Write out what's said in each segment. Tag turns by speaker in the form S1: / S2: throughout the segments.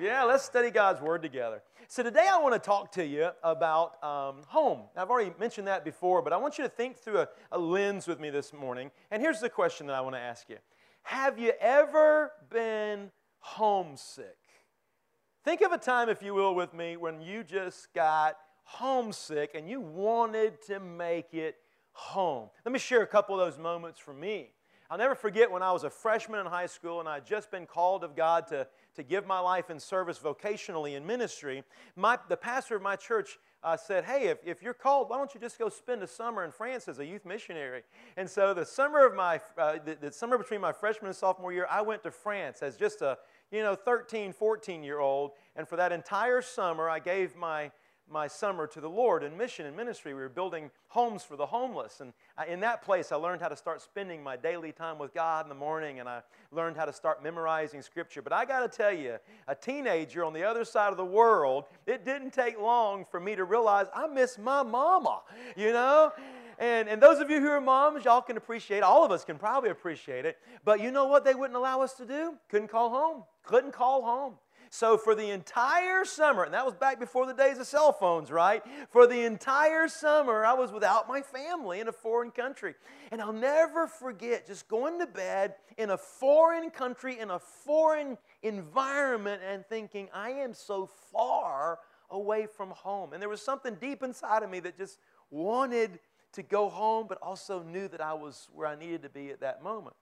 S1: Yeah, let's study God's Word together. So, today I want to talk to you about um, home. I've already mentioned that before, but I want you to think through a, a lens with me this morning. And here's the question that I want to ask you Have you ever been homesick? Think of a time, if you will, with me, when you just got homesick and you wanted to make it home. Let me share a couple of those moments for me. I'll never forget when I was a freshman in high school and I had just been called of God to, to give my life in service vocationally in ministry. My, the pastor of my church uh, said, Hey, if, if you're called, why don't you just go spend a summer in France as a youth missionary? And so the summer of my, uh, the, the summer between my freshman and sophomore year, I went to France as just a, you know, 13, 14 year old. And for that entire summer, I gave my my summer to the Lord in mission and ministry. We were building homes for the homeless. And in that place, I learned how to start spending my daily time with God in the morning, and I learned how to start memorizing Scripture. But I got to tell you, a teenager on the other side of the world, it didn't take long for me to realize I miss my mama, you know? And, and those of you who are moms, y'all can appreciate All of us can probably appreciate it. But you know what they wouldn't allow us to do? Couldn't call home. Couldn't call home. So, for the entire summer, and that was back before the days of cell phones, right? For the entire summer, I was without my family in a foreign country. And I'll never forget just going to bed in a foreign country, in a foreign environment, and thinking, I am so far away from home. And there was something deep inside of me that just wanted to go home, but also knew that I was where I needed to be at that moment.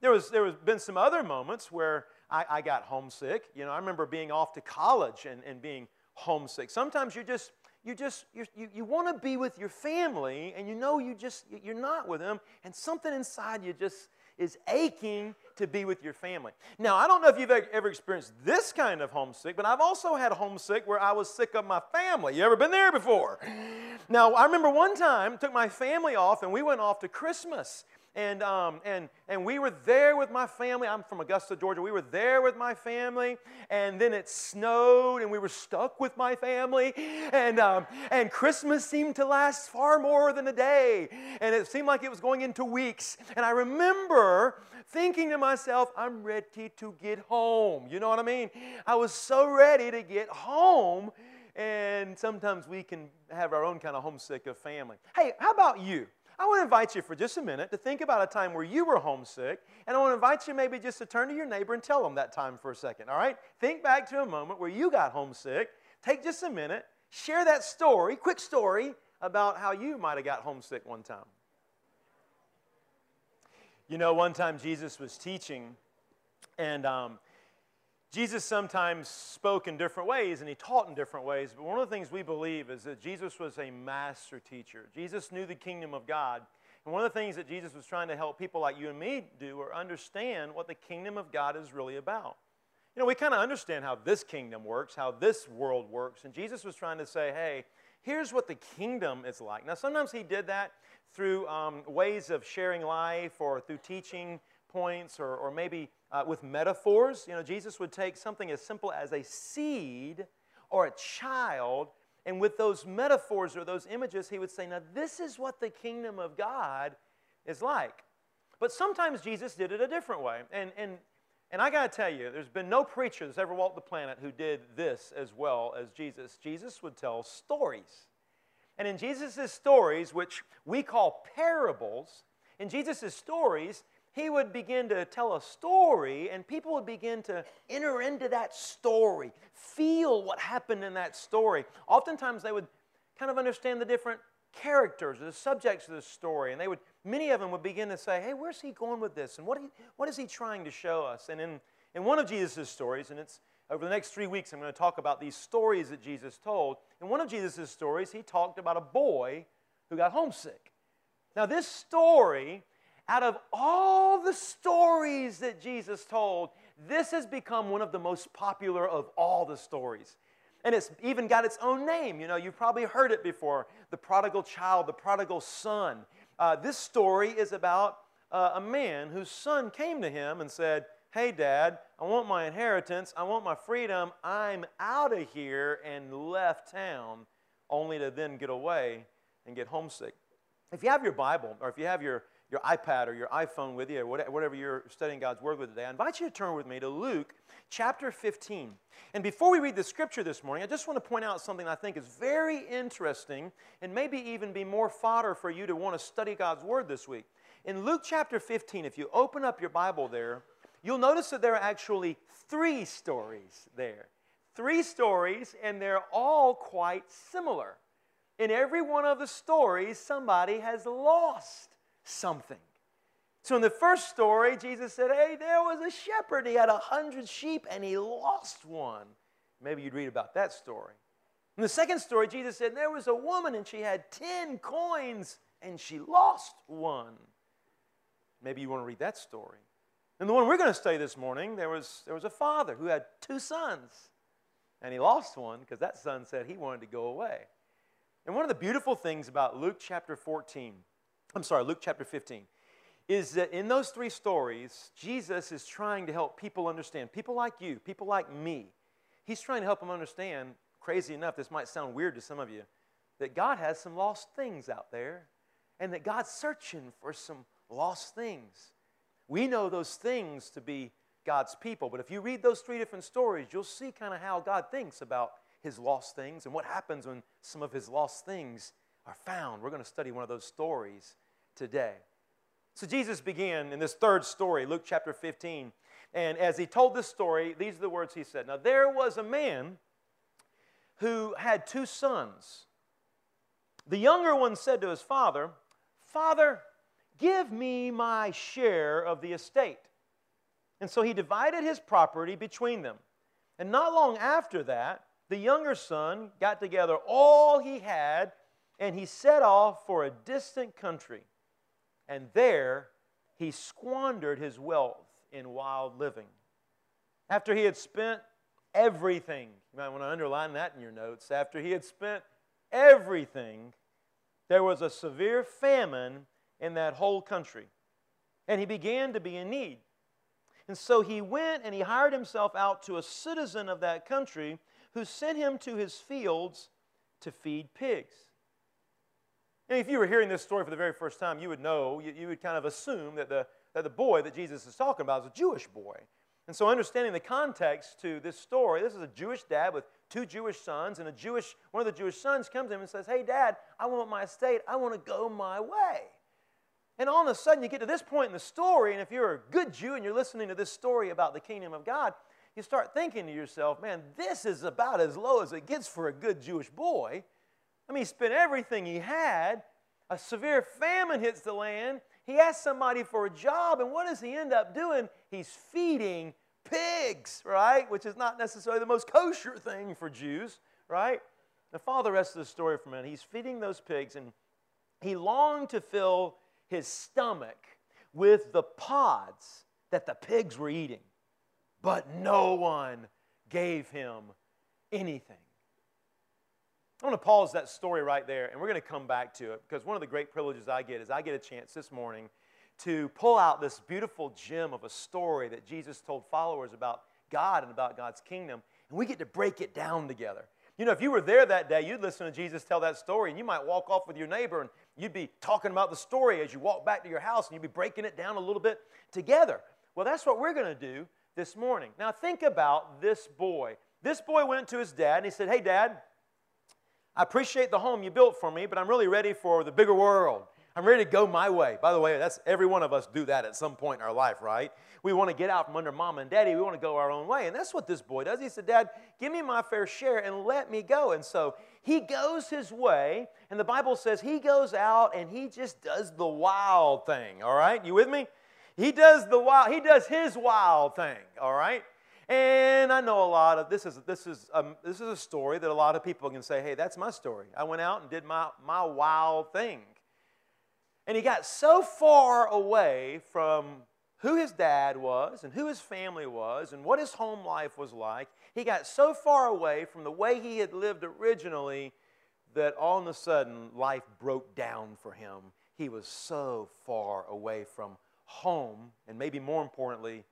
S1: There was there was been some other moments where I, I got homesick. You know, I remember being off to college and, and being homesick. Sometimes you just you just you, you, you want to be with your family and you know you just you're not with them and something inside you just is aching to be with your family now i don't know if you've ever experienced this kind of homesick but i've also had homesick where i was sick of my family you ever been there before now i remember one time took my family off and we went off to christmas and, um, and, and we were there with my family. I'm from Augusta, Georgia. We were there with my family, and then it snowed, and we were stuck with my family. And, um, and Christmas seemed to last far more than a day, and it seemed like it was going into weeks. And I remember thinking to myself, I'm ready to get home. You know what I mean? I was so ready to get home. And sometimes we can have our own kind of homesick of family. Hey, how about you? I want to invite you for just a minute to think about a time where you were homesick, and I want to invite you maybe just to turn to your neighbor and tell them that time for a second, all right? Think back to a moment where you got homesick. Take just a minute, share that story, quick story, about how you might have got homesick one time. You know, one time Jesus was teaching, and um, Jesus sometimes spoke in different ways and he taught in different ways, but one of the things we believe is that Jesus was a master teacher. Jesus knew the kingdom of God. And one of the things that Jesus was trying to help people like you and me do or understand what the kingdom of God is really about. You know, we kind of understand how this kingdom works, how this world works, and Jesus was trying to say, hey, here's what the kingdom is like. Now, sometimes he did that through um, ways of sharing life or through teaching points or, or maybe uh, with metaphors. You know, Jesus would take something as simple as a seed or a child, and with those metaphors or those images, he would say, Now, this is what the kingdom of God is like. But sometimes Jesus did it a different way. And, and, and I got to tell you, there's been no preacher that's ever walked the planet who did this as well as Jesus. Jesus would tell stories. And in Jesus' stories, which we call parables, in Jesus' stories, he would begin to tell a story, and people would begin to enter into that story, feel what happened in that story. Oftentimes, they would kind of understand the different characters, or the subjects of the story, and they would, many of them would begin to say, Hey, where's he going with this? And what, he, what is he trying to show us? And in, in one of Jesus' stories, and it's over the next three weeks, I'm going to talk about these stories that Jesus told. In one of Jesus' stories, he talked about a boy who got homesick. Now, this story out of all the stories that Jesus told, this has become one of the most popular of all the stories. And it's even got its own name. You know, you've probably heard it before the prodigal child, the prodigal son. Uh, this story is about uh, a man whose son came to him and said, Hey, dad, I want my inheritance. I want my freedom. I'm out of here and left town only to then get away and get homesick. If you have your Bible or if you have your your iPad or your iPhone with you, or whatever you're studying God's Word with today, I invite you to turn with me to Luke chapter 15. And before we read the scripture this morning, I just want to point out something I think is very interesting and maybe even be more fodder for you to want to study God's Word this week. In Luke chapter 15, if you open up your Bible there, you'll notice that there are actually three stories there. Three stories, and they're all quite similar. In every one of the stories, somebody has lost something. So, in the first story, Jesus said, Hey, there was a shepherd. He had a hundred sheep and he lost one. Maybe you'd read about that story. In the second story, Jesus said, There was a woman and she had 10 coins and she lost one. Maybe you want to read that story. And the one we're going to study this morning, there was, there was a father who had two sons and he lost one because that son said he wanted to go away. And one of the beautiful things about Luke chapter 14, I'm sorry, Luke chapter 15, is that in those three stories, Jesus is trying to help people understand, people like you, people like me. He's trying to help them understand, crazy enough, this might sound weird to some of you, that God has some lost things out there and that God's searching for some lost things. We know those things to be God's people, but if you read those three different stories, you'll see kind of how God thinks about his lost things and what happens when some of his lost things are found. We're going to study one of those stories today. So Jesus began in this third story, Luke chapter 15. And as he told this story, these are the words he said. Now, there was a man who had two sons. The younger one said to his father, Father, give me my share of the estate. And so he divided his property between them. And not long after that, the younger son got together all he had and he set off for a distant country. And there he squandered his wealth in wild living. After he had spent everything, you might want to underline that in your notes. After he had spent everything, there was a severe famine in that whole country. And he began to be in need. And so he went and he hired himself out to a citizen of that country who sent him to his fields to feed pigs. And if you were hearing this story for the very first time, you would know, you, you would kind of assume that the, that the boy that Jesus is talking about is a Jewish boy. And so, understanding the context to this story, this is a Jewish dad with two Jewish sons, and a Jewish, one of the Jewish sons comes to him and says, Hey, dad, I want my estate. I want to go my way. And all of a sudden, you get to this point in the story, and if you're a good Jew and you're listening to this story about the kingdom of God, you start thinking to yourself, man, this is about as low as it gets for a good Jewish boy. I mean, he spent everything he had. A severe famine hits the land. He asks somebody for a job, and what does he end up doing? He's feeding pigs, right? Which is not necessarily the most kosher thing for Jews, right? Now, follow the rest of the story for a minute. He's feeding those pigs, and he longed to fill his stomach with the pods that the pigs were eating but no one gave him anything. I want to pause that story right there, and we're going to come back to it because one of the great privileges I get is I get a chance this morning to pull out this beautiful gem of a story that Jesus told followers about God and about God's kingdom, and we get to break it down together. You know, if you were there that day, you'd listen to Jesus tell that story, and you might walk off with your neighbor and you'd be talking about the story as you walk back to your house, and you'd be breaking it down a little bit together. Well, that's what we're going to do this morning. Now, think about this boy. This boy went to his dad and he said, Hey, dad, I appreciate the home you built for me, but I'm really ready for the bigger world. I'm ready to go my way. By the way, that's every one of us do that at some point in our life, right? We want to get out from under mom and daddy. We want to go our own way. And that's what this boy does. He said, Dad, give me my fair share and let me go. And so he goes his way, and the Bible says he goes out and he just does the wild thing. All right? You with me? He does the wild, he does his wild thing, all right? And I know a lot of this is this is um, this is a story that a lot of people can say, "Hey, that's my story. I went out and did my my wild thing." And he got so far away from who his dad was and who his family was and what his home life was like. He got so far away from the way he had lived originally that all of a sudden life broke down for him. He was so far away from home, and maybe more importantly,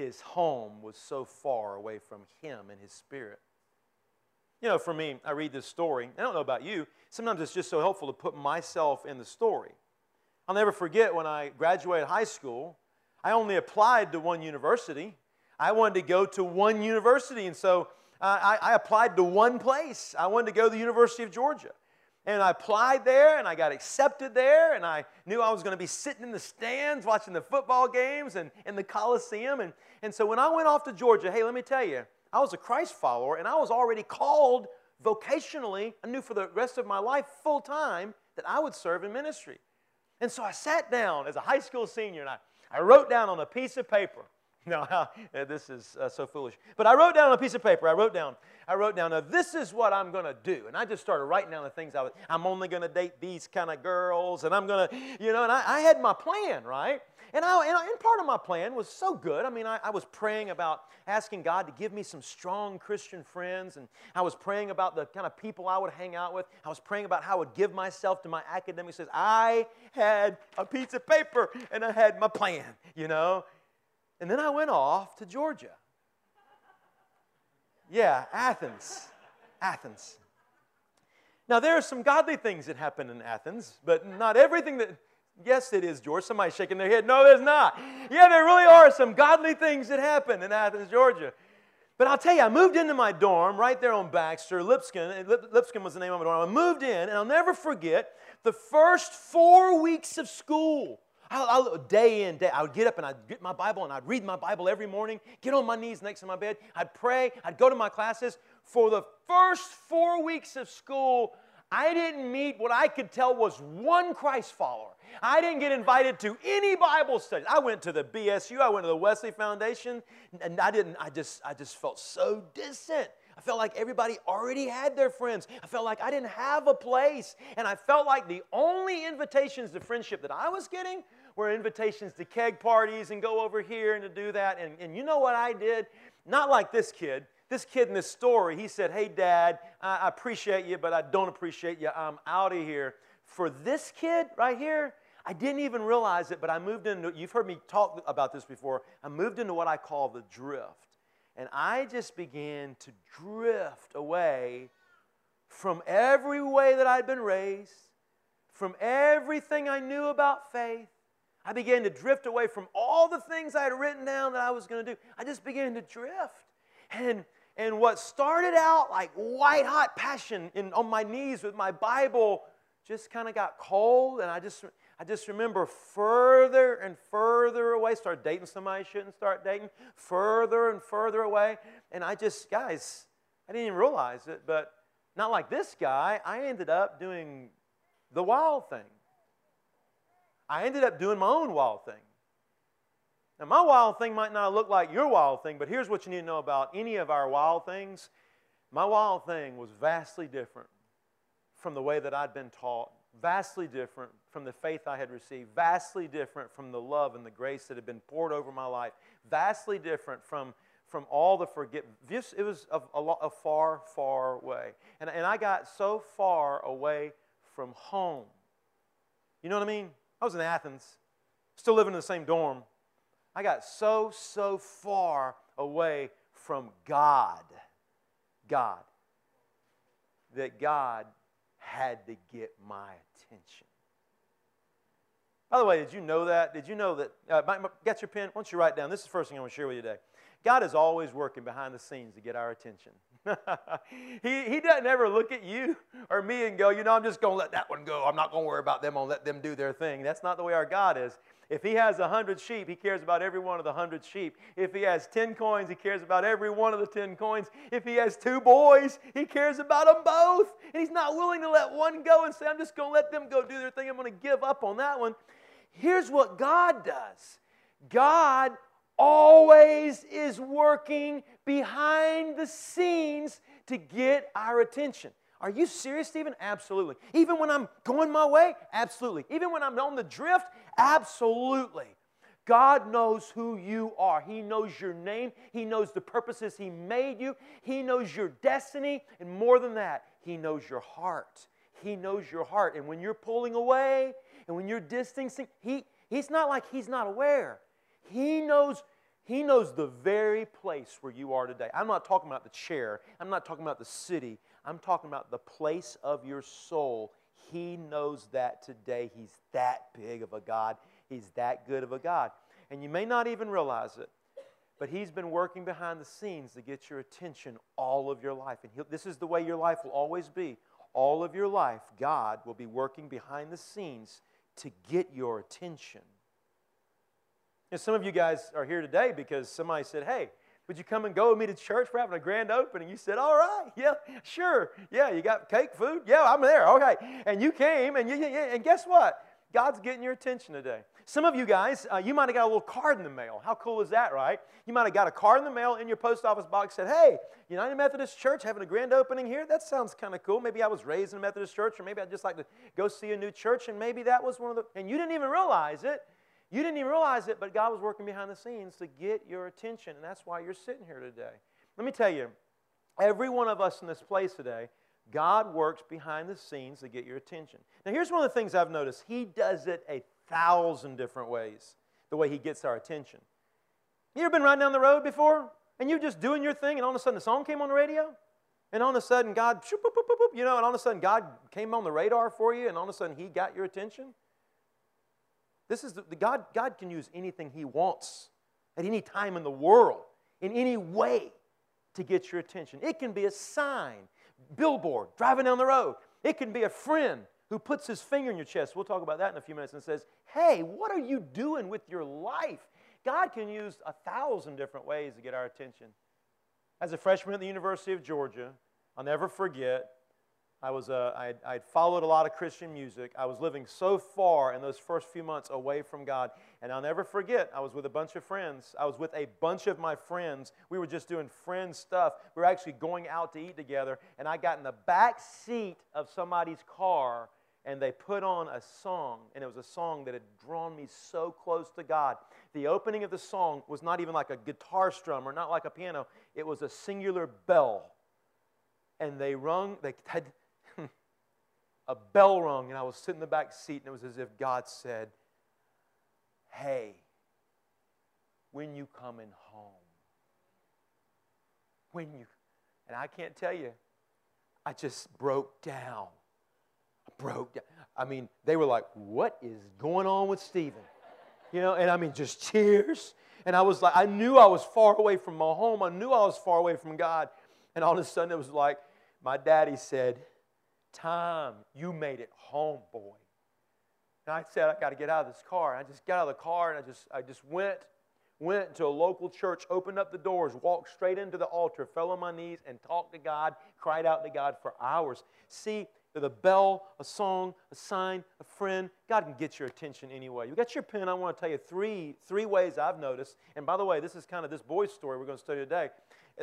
S1: his home was so far away from him and his spirit. You know, for me, I read this story. I don't know about you. Sometimes it's just so helpful to put myself in the story. I'll never forget when I graduated high school, I only applied to one university. I wanted to go to one university, and so uh, I, I applied to one place. I wanted to go to the University of Georgia. And I applied there and I got accepted there and I knew I was going to be sitting in the stands watching the football games and in the Coliseum. And, and so when I went off to Georgia, hey, let me tell you, I was a Christ follower and I was already called vocationally. I knew for the rest of my life, full time, that I would serve in ministry. And so I sat down as a high school senior and I, I wrote down on a piece of paper no, this is uh, so foolish. But I wrote down on a piece of paper, I wrote down, I wrote down, now this is what I'm going to do. And I just started writing down the things I was, I'm only going to date these kind of girls, and I'm going to, you know, and I, I, had my plan, right? And, I, and, and, part of my plan was so good. I mean, I, I was praying about asking God to give me some strong Christian friends, and I was praying about the kind of people I would hang out with. I was praying about how I would give myself to my academic success. I had a piece of paper, and I had my plan, you know? And then I went off to Georgia. Yeah, Athens. Athens. Now, there are some godly things that happen in Athens, but not everything that. Yes, it is, George. Somebody's shaking their head. No, there's not. Yeah, there really are some godly things that happen in Athens, Georgia. But I'll tell you, I moved into my dorm right there on Baxter, Lipscomb. Eh, Lipscomb was the name of my dorm. I moved in, and I'll never forget the first four weeks of school. I, I, day in, day, I would get up and I'd get my Bible and I'd read my Bible every morning, get on my knees next to my bed, I'd pray, I'd go to my classes. For the first four weeks of school, I didn't meet what I could tell was one Christ follower. I didn't get invited to any Bible studies. I went to the BSU, I went to the Wesley Foundation, and I didn't, I just, I just felt so distant. I felt like everybody already had their friends. I felt like I didn't have a place. And I felt like the only invitations to friendship that I was getting were invitations to keg parties and go over here and to do that. And, and you know what I did? Not like this kid. This kid in this story, he said, Hey, Dad, I appreciate you, but I don't appreciate you. I'm out of here. For this kid right here, I didn't even realize it, but I moved into, you've heard me talk about this before. I moved into what I call the drift. And I just began to drift away from every way that I'd been raised, from everything I knew about faith, I began to drift away from all the things I had written down that I was going to do. I just began to drift. And, and what started out like white hot passion in, on my knees with my Bible just kind of got cold. And I just, I just remember further and further away, start dating somebody I shouldn't start dating, further and further away. And I just, guys, I didn't even realize it, but not like this guy. I ended up doing the wild thing. I ended up doing my own wild thing. Now, my wild thing might not look like your wild thing, but here's what you need to know about any of our wild things. My wild thing was vastly different from the way that I'd been taught, vastly different from the faith I had received, vastly different from the love and the grace that had been poured over my life, vastly different from, from all the forgiveness. It was a, a, a far, far way. And, and I got so far away from home. You know what I mean? I was in Athens, still living in the same dorm. I got so, so far away from God, God, that God had to get my attention. By the way, did you know that? Did you know that? Uh, get your pen. Why don't you write down? This is the first thing I want to share with you today. God is always working behind the scenes to get our attention. he, he doesn't ever look at you or me and go, you know, I'm just going to let that one go. I'm not going to worry about them. I'll let them do their thing. That's not the way our God is. If he has a hundred sheep, he cares about every one of the hundred sheep. If he has ten coins, he cares about every one of the ten coins. If he has two boys, he cares about them both. And he's not willing to let one go and say, I'm just going to let them go do their thing. I'm going to give up on that one. Here's what God does God always is working behind the scenes to get our attention. Are you serious, Stephen? Absolutely. Even when I'm going my way? Absolutely. Even when I'm on the drift? Absolutely. God knows who you are. He knows your name. He knows the purposes He made you. He knows your destiny. And more than that, He knows your heart. He knows your heart. And when you're pulling away and when you're distancing, he, He's not like He's not aware. He knows he knows the very place where you are today. I'm not talking about the chair. I'm not talking about the city. I'm talking about the place of your soul. He knows that today. He's that big of a God. He's that good of a God. And you may not even realize it, but He's been working behind the scenes to get your attention all of your life. And this is the way your life will always be. All of your life, God will be working behind the scenes to get your attention. And some of you guys are here today because somebody said, Hey, would you come and go with me to church? We're having a grand opening. You said, All right, yeah, sure. Yeah, you got cake, food? Yeah, I'm there. Okay. And you came, and, you, and guess what? God's getting your attention today. Some of you guys, uh, you might have got a little card in the mail. How cool is that, right? You might have got a card in the mail in your post office box said, Hey, United Methodist Church having a grand opening here? That sounds kind of cool. Maybe I was raised in a Methodist church, or maybe I'd just like to go see a new church, and maybe that was one of the, and you didn't even realize it. You didn't even realize it, but God was working behind the scenes to get your attention, and that's why you're sitting here today. Let me tell you, every one of us in this place today, God works behind the scenes to get your attention. Now, here's one of the things I've noticed He does it a thousand different ways, the way He gets our attention. You ever been riding down the road before and you're just doing your thing and all of a sudden the song came on the radio? And all of a sudden God, you know, and all of a sudden God came on the radar for you and all of a sudden He got your attention? This is the, the God, God can use anything He wants at any time in the world, in any way to get your attention. It can be a sign, billboard, driving down the road. It can be a friend who puts his finger in your chest. We'll talk about that in a few minutes and says, Hey, what are you doing with your life? God can use a thousand different ways to get our attention. As a freshman at the University of Georgia, I'll never forget, I was uh, I'd, I'd followed a lot of Christian music. I was living so far in those first few months away from God. And I'll never forget, I was with a bunch of friends. I was with a bunch of my friends. We were just doing friend stuff. We were actually going out to eat together. And I got in the back seat of somebody's car and they put on a song, and it was a song that had drawn me so close to God. The opening of the song was not even like a guitar strum or not like a piano, it was a singular bell. And they rung, they had a bell rung, and I was sitting in the back seat, and it was as if God said, Hey, when you coming home? When you, and I can't tell you, I just broke down I broke down. I mean, they were like, what is going on with Stephen? You know, and I mean, just tears. And I was like, I knew I was far away from my home. I knew I was far away from God. And all of a sudden, it was like, my daddy said, Tom, you made it home, boy. And I said, I got to get out of this car. And I just got out of the car and I just, I just went, went to a local church, opened up the doors, walked straight into the altar, fell on my knees, and talked to God, cried out to God for hours. See, with a bell, a song, a sign, a friend. God can get your attention anyway. You got your pen. I want to tell you three, three ways I've noticed. And by the way, this is kind of this boy's story we're going to study today.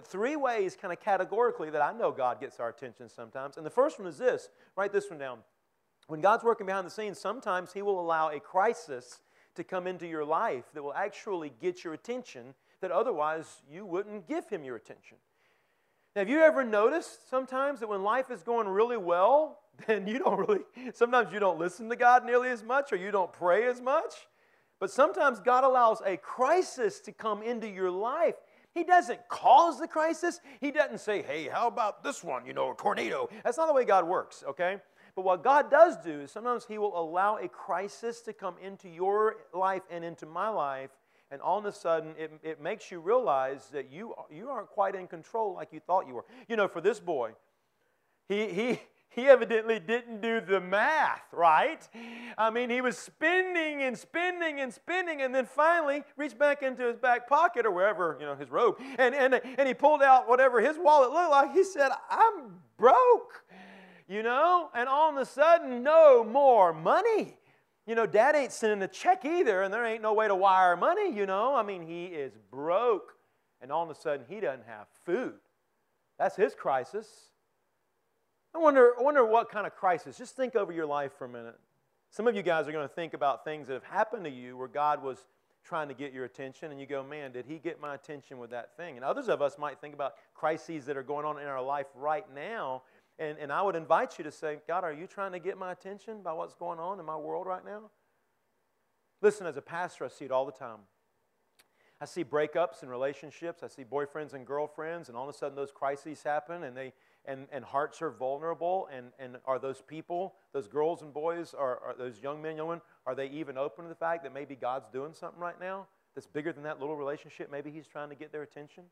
S1: Three ways, kind of categorically, that I know God gets our attention sometimes. And the first one is this write this one down. When God's working behind the scenes, sometimes He will allow a crisis to come into your life that will actually get your attention that otherwise you wouldn't give Him your attention. Now, have you ever noticed sometimes that when life is going really well, then you don't really, sometimes you don't listen to God nearly as much or you don't pray as much? But sometimes God allows a crisis to come into your life. He doesn't cause the crisis. He doesn't say, hey, how about this one, you know, a tornado. That's not the way God works, okay? But what God does do is sometimes He will allow a crisis to come into your life and into my life and all of a sudden it, it makes you realize that you, you aren't quite in control like you thought you were. You know, for this boy, he, he, he evidently didn't do the math, right? I mean, he was spending and spending and spending, and then finally reached back into his back pocket or wherever, you know, his robe, and, and, and he pulled out whatever his wallet looked like. He said, I'm broke, you know? And all of a sudden, no more money. You know, dad ain't sending a check either, and there ain't no way to wire money, you know. I mean, he is broke, and all of a sudden he doesn't have food. That's his crisis. I wonder, I wonder what kind of crisis. Just think over your life for a minute. Some of you guys are going to think about things that have happened to you where God was trying to get your attention, and you go, man, did he get my attention with that thing? And others of us might think about crises that are going on in our life right now and, and I would invite you to say, God, are you trying to get my attention by what's going on in my world right now? Listen, as a pastor, I see it all the time. I see breakups in relationships. I see boyfriends and girlfriends, and all of a sudden those crises happen, and they and, and hearts are vulnerable. And, and are those people, those girls and boys, are, are those young men, young women, are they even open to the fact that maybe God's doing something right now that's bigger than that little relationship? Maybe He's trying to get their attention.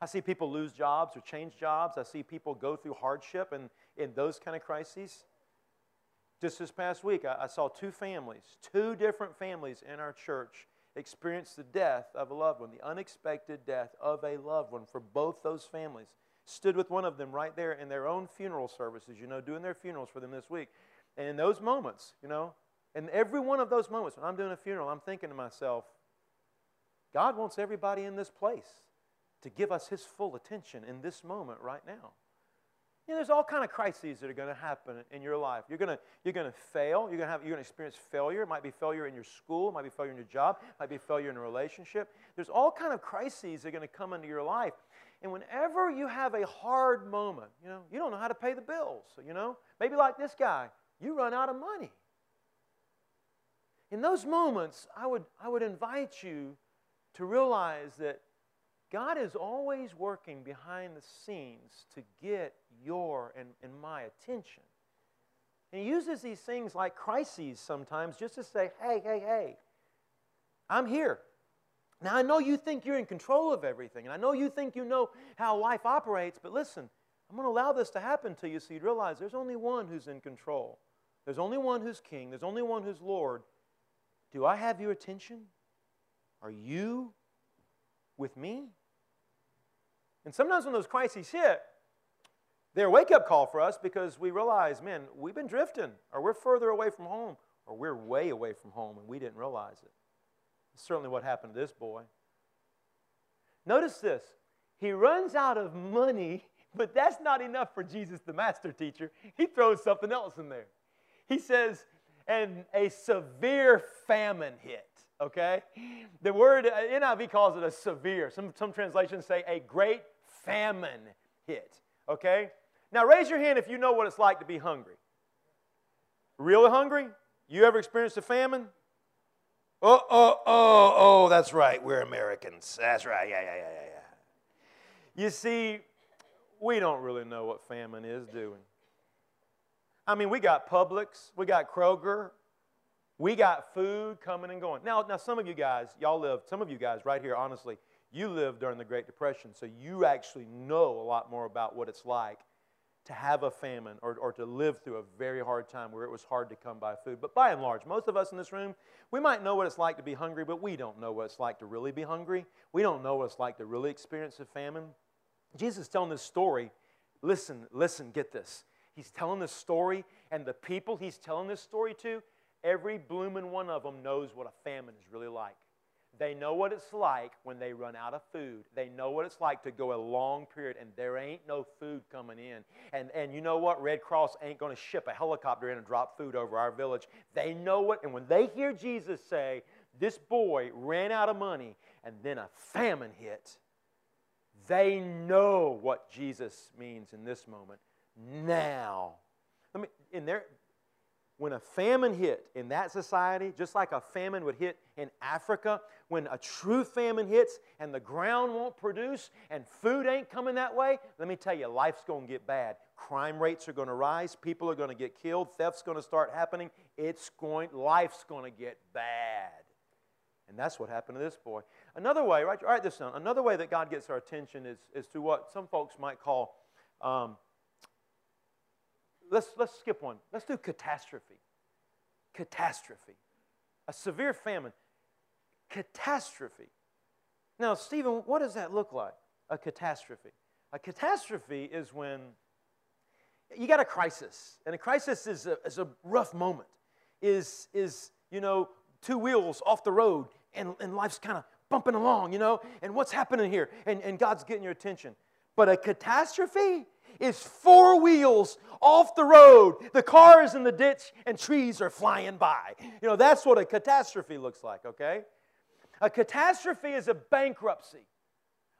S1: I see people lose jobs or change jobs. I see people go through hardship and in those kind of crises. Just this past week, I, I saw two families, two different families in our church experience the death of a loved one, the unexpected death of a loved one for both those families. Stood with one of them right there in their own funeral services, you know, doing their funerals for them this week. And in those moments, you know, in every one of those moments when I'm doing a funeral, I'm thinking to myself, God wants everybody in this place to give us his full attention in this moment right now. You know, there's all kind of crises that are going to happen in your life. You're going to, you're going to fail. You're going to have you're going to experience failure. It might be failure in your school. It might be failure in your job. It might be failure in a relationship. There's all kind of crises that are going to come into your life. And whenever you have a hard moment, you know, you don't know how to pay the bills. You know, maybe like this guy, you run out of money. In those moments, I would, I would invite you to realize that God is always working behind the scenes to get your and, and my attention. And he uses these things like crises sometimes just to say, hey, hey, hey, I'm here. Now, I know you think you're in control of everything, and I know you think you know how life operates, but listen, I'm going to allow this to happen to you so you realize there's only one who's in control. There's only one who's king. There's only one who's Lord. Do I have your attention? Are you with me? And sometimes when those crises hit, they're a wake up call for us because we realize, man, we've been drifting, or we're further away from home, or we're way away from home and we didn't realize it. Certainly what happened to this boy. Notice this he runs out of money, but that's not enough for Jesus, the master teacher. He throws something else in there. He says, and a severe famine hit okay? The word, uh, NIV calls it a severe. Some, some translations say a great famine hit, okay? Now raise your hand if you know what it's like to be hungry. Really hungry? You ever experienced a famine? Oh, oh, oh, oh, that's right. We're Americans. That's right. Yeah, yeah, yeah, yeah, yeah. You see, we don't really know what famine is, doing. I mean, we got Publix, we got Kroger, we got food coming and going. Now, now some of you guys, y'all live, some of you guys right here, honestly, you lived during the Great Depression, so you actually know a lot more about what it's like to have a famine or, or to live through a very hard time where it was hard to come by food. But by and large, most of us in this room, we might know what it's like to be hungry, but we don't know what it's like to really be hungry. We don't know what it's like to really experience a famine. Jesus is telling this story. Listen, listen, get this. He's telling this story, and the people he's telling this story to, Every blooming one of them knows what a famine is really like. They know what it's like when they run out of food. They know what it's like to go a long period and there ain't no food coming in. And, and you know what? Red Cross ain't going to ship a helicopter in and drop food over our village. They know what, and when they hear Jesus say, This boy ran out of money and then a famine hit, they know what Jesus means in this moment. Now, let me, in their, when a famine hit in that society, just like a famine would hit in Africa, when a true famine hits and the ground won't produce and food ain't coming that way, let me tell you, life's going to get bad. Crime rates are going to rise, people are going to get killed, theft's going to start happening. It's going, life's going to get bad. And that's what happened to this boy. Another way, write, write this down. Another way that God gets our attention is, is to what some folks might call um, let's, let's skip one. Let's do catastrophe. Catastrophe. A severe famine. Catastrophe. Now, Stephen, what does that look like? A catastrophe. A catastrophe is when you got a crisis, and a crisis is a, is a rough moment. Is, is, you know, two wheels off the road, and, and life's kind of bumping along, you know, and what's happening here? And, and God's getting your attention. But a catastrophe is four wheels off the road. The car is in the ditch and trees are flying by. You know, that's what a catastrophe looks like, okay? A catastrophe is a bankruptcy.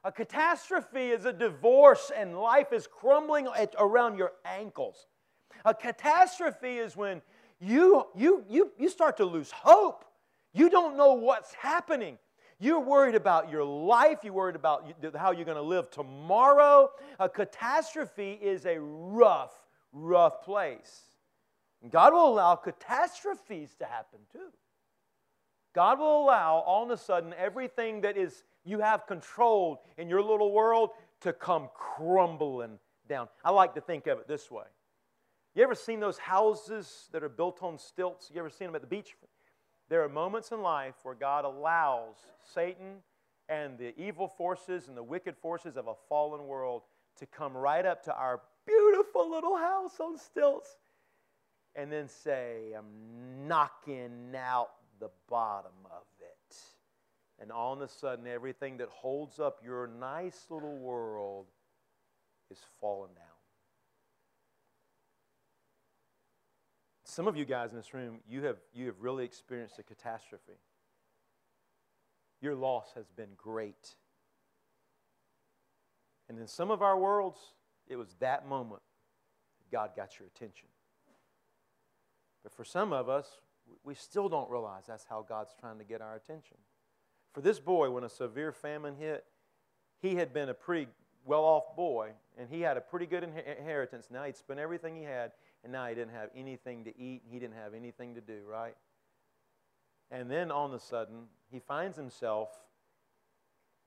S1: A catastrophe is a divorce and life is crumbling around your ankles. A catastrophe is when you, you, you, you start to lose hope. You don't know what's happening. You're worried about your life. You're worried about how you're going to live tomorrow. A catastrophe is a rough, rough place. God will allow catastrophes to happen too. God will allow all of a sudden everything that is you have controlled in your little world to come crumbling down. I like to think of it this way. You ever seen those houses that are built on stilts? You ever seen them at the beach? There are moments in life where God allows Satan and the evil forces and the wicked forces of a fallen world to come right up to our beautiful little house on stilts and then say, I'm knocking out the bottom of it. And all of a sudden, everything that holds up your nice little world is falling down. Some of you guys in this room, you have, you have really experienced a catastrophe. Your loss has been great. And in some of our worlds, it was that moment that God got your attention. But for some of us, we still don't realize that's how God's trying to get our attention. For this boy, when a severe famine hit, he had been a pretty well off boy, and he had a pretty good inheritance. Now he'd spent everything he had, and now he didn't have anything to eat. He didn't have anything to do, right? And then all of a sudden, he finds himself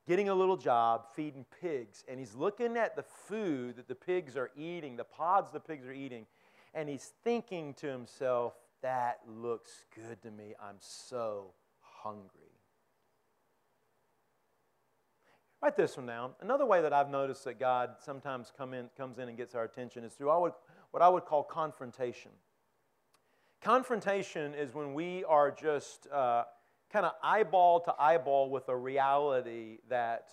S1: getting a little job feeding pigs. And he's looking at the food that the pigs are eating, the pods the pigs are eating. And he's thinking to himself, that looks good to me. I'm so hungry. Write this one down. Another way that I've noticed that God sometimes come in, comes in and gets our attention is through what what I would call confrontation. Confrontation is when we are just uh, kind of eyeball to eyeball with a reality that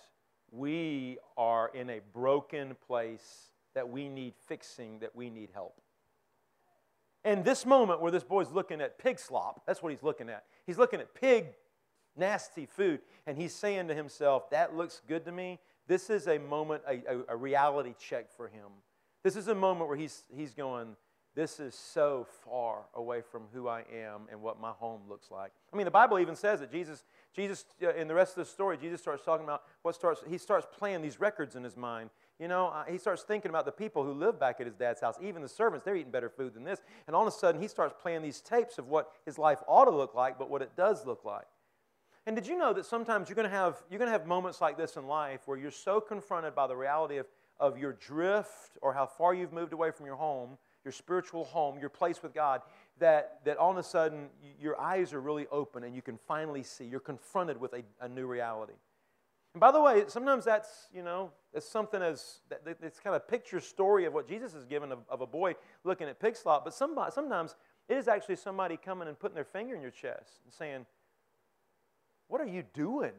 S1: we are in a broken place, that we need fixing, that we need help. And this moment where this boy's looking at pig slop, that's what he's looking at. He's looking at pig, nasty food, and he's saying to himself, That looks good to me. This is a moment, a, a, a reality check for him. This is a moment where he's, he's going, This is so far away from who I am and what my home looks like. I mean, the Bible even says that Jesus, Jesus uh, in the rest of the story, Jesus starts talking about what starts, he starts playing these records in his mind. You know, uh, he starts thinking about the people who live back at his dad's house, even the servants, they're eating better food than this. And all of a sudden, he starts playing these tapes of what his life ought to look like, but what it does look like. And did you know that sometimes you're going to have, you're going to have moments like this in life where you're so confronted by the reality of of your drift or how far you've moved away from your home, your spiritual home, your place with God, that, that all of a sudden your eyes are really open and you can finally see. You're confronted with a, a new reality. And by the way, sometimes that's, you know, it's something as, it's kind of picture story of what Jesus has given of, of a boy looking at pig slop, but somebody, sometimes it is actually somebody coming and putting their finger in your chest and saying, What are you doing?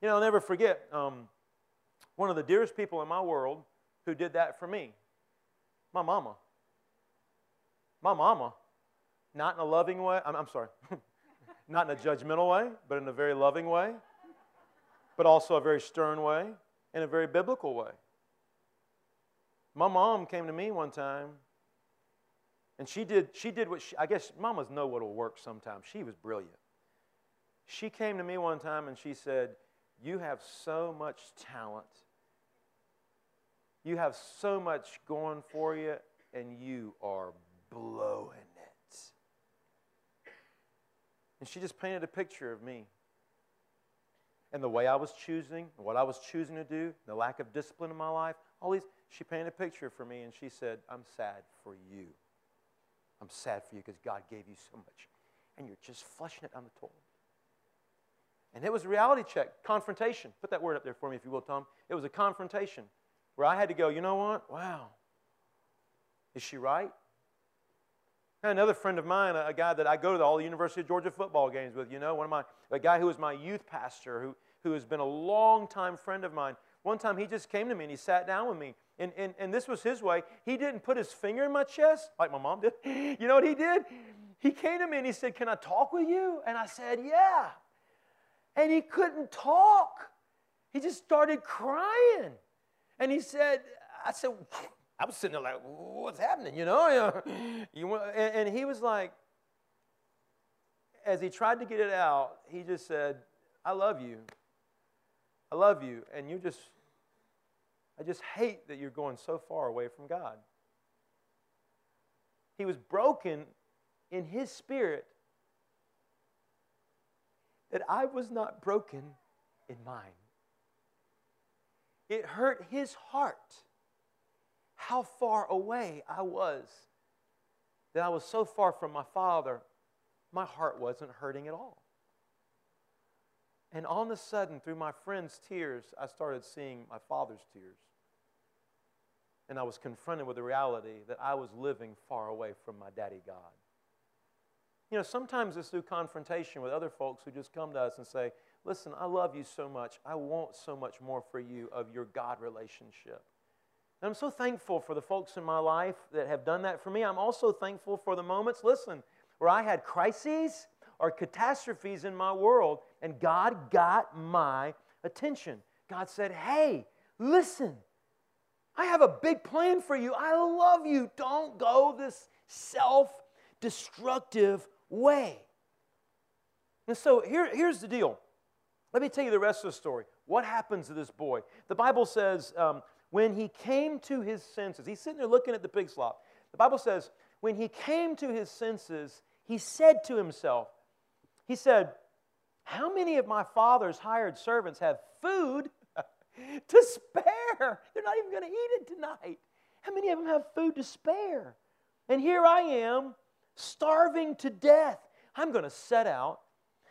S1: You know, I'll never forget, um, one of the dearest people in my world who did that for me my mama. My mama. Not in a loving way. I'm, I'm sorry. Not in a judgmental way, but in a very loving way, but also a very stern way, in a very biblical way. My mom came to me one time and she did, she did what she, I guess mamas know what will work sometimes. She was brilliant. She came to me one time and she said, You have so much talent you have so much going for you, and you are blowing it. And she just painted a picture of me. And the way I was choosing, what I was choosing to do, the lack of discipline in my life, all these, she painted a picture for me and she said, I'm sad for you. I'm sad for you because God gave you so much. And you're just flushing it down the toilet. And it was a reality check, confrontation. Put that word up there for me, if you will, Tom. It was a confrontation where I had to go, you know what? Wow. Is she right? Another friend of mine, a guy that I go to all the University of Georgia football games with, you know, one of my, a guy who was my youth pastor, who, who has been a long-time friend of mine. One time he just came to me and he sat down with me. And, and, and this was his way. He didn't put his finger in my chest like my mom did. You know what he did? He came to me and he said, Can I talk with you? And I said, Yeah. And he couldn't talk. He just started crying. And he said, I said, I was sitting there like, what's happening? You know, you and, and he was like, as he tried to get it out, he just said, I love you. I love you. And you just, I just hate that you're going so far away from God. He was broken in his spirit that I was not broken in mine. It hurt his heart how far away I was. That I was so far from my father, my heart wasn't hurting at all. And all of a sudden, through my friend's tears, I started seeing my father's tears. And I was confronted with the reality that I was living far away from my daddy God. You know, sometimes it's through confrontation with other folks who just come to us and say, Listen, I love you so much. I want so much more for you of your God relationship. And I'm so thankful for the folks in my life that have done that for me. I'm also thankful for the moments, listen, where I had crises or catastrophes in my world, and God got my attention. God said, Hey, listen, I have a big plan for you. I love you. Don't go this self destructive way. And so here, here's the deal let me tell you the rest of the story. What happens to this boy? The Bible says, um, when he came to his senses, he's sitting there looking at the pig slop. The Bible says, when he came to his senses, he said to himself, he said, How many of my father's hired servants have food to spare? They're not even going to eat it tonight. How many of them have food to spare? And here I am, starving to death. I'm going to set out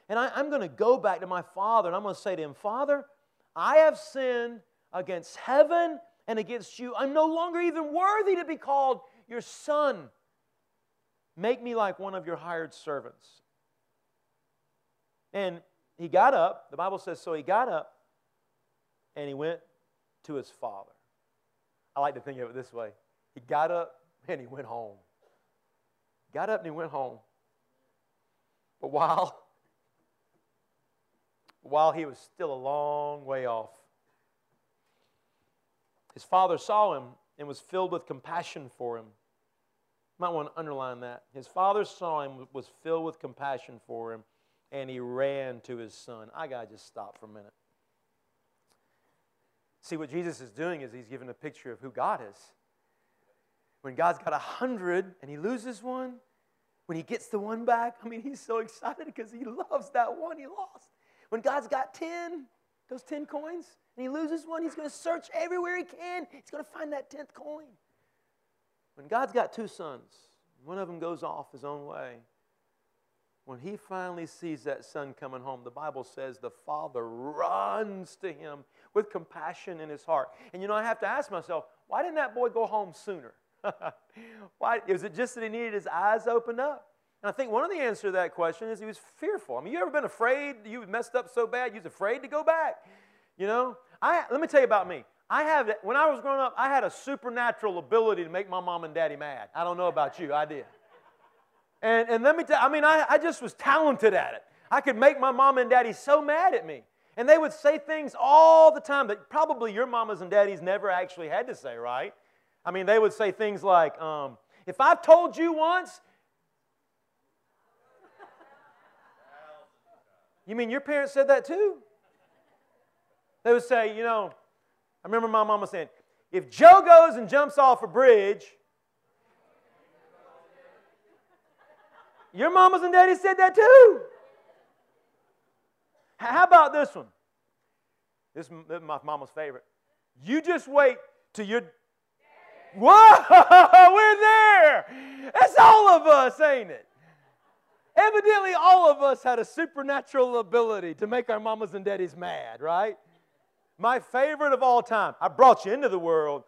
S1: and I, am going to go back to my father and I'm going to say to him, Father, I have sinned against heaven and against you. I'm no longer even worthy to be called your son. Make me like one of your hired servants. And he got up. The Bible says, so he got up and he went to his father. I like to think of it this way he got up and he went home. Got up and he went home. But while while he was still a long way off. His father saw him and was filled with compassion for him. You might want to underline that. His father saw him, was filled with compassion for him, and he ran to his son. I got to just stop for a minute. See, what Jesus is doing is he's giving a picture of who God is. When God's got a hundred and he loses one, when he gets the one back, I mean, he's so excited because he loves that one he lost. When God's got 10, those 10 coins, and he loses one, he's going to search everywhere he can. He's going to find that 10th coin. When God's got two sons, one of them goes off his own way. When he finally sees that son coming home, the Bible says the father runs to him with compassion in his heart. And you know, I have to ask myself, why didn't that boy go home sooner? why, is it just that he needed his eyes opened up? And I think one of the answers to that question is he was fearful. I mean, you ever been afraid you messed up so bad you was afraid to go back? You know? I, let me tell you about me. I have, when I was growing up, I had a supernatural ability to make my mom and daddy mad. I don't know about you, I did. And, and let me tell I mean, I, I just was talented at it. I could make my mom and daddy so mad at me. And they would say things all the time that probably your mamas and daddies never actually had to say, right? I mean, they would say things like, um, if I've told you once, You mean your parents said that too? They would say, you know, I remember my mama saying, if Joe goes and jumps off a bridge, your mamas and daddies said that too. How about this one? This is my mama's favorite. You just wait till you're. Whoa, we're there. That's all of us, ain't it? Evidently, all of us had a supernatural ability to make our mamas and daddies mad, right? My favorite of all time. I brought you into the world.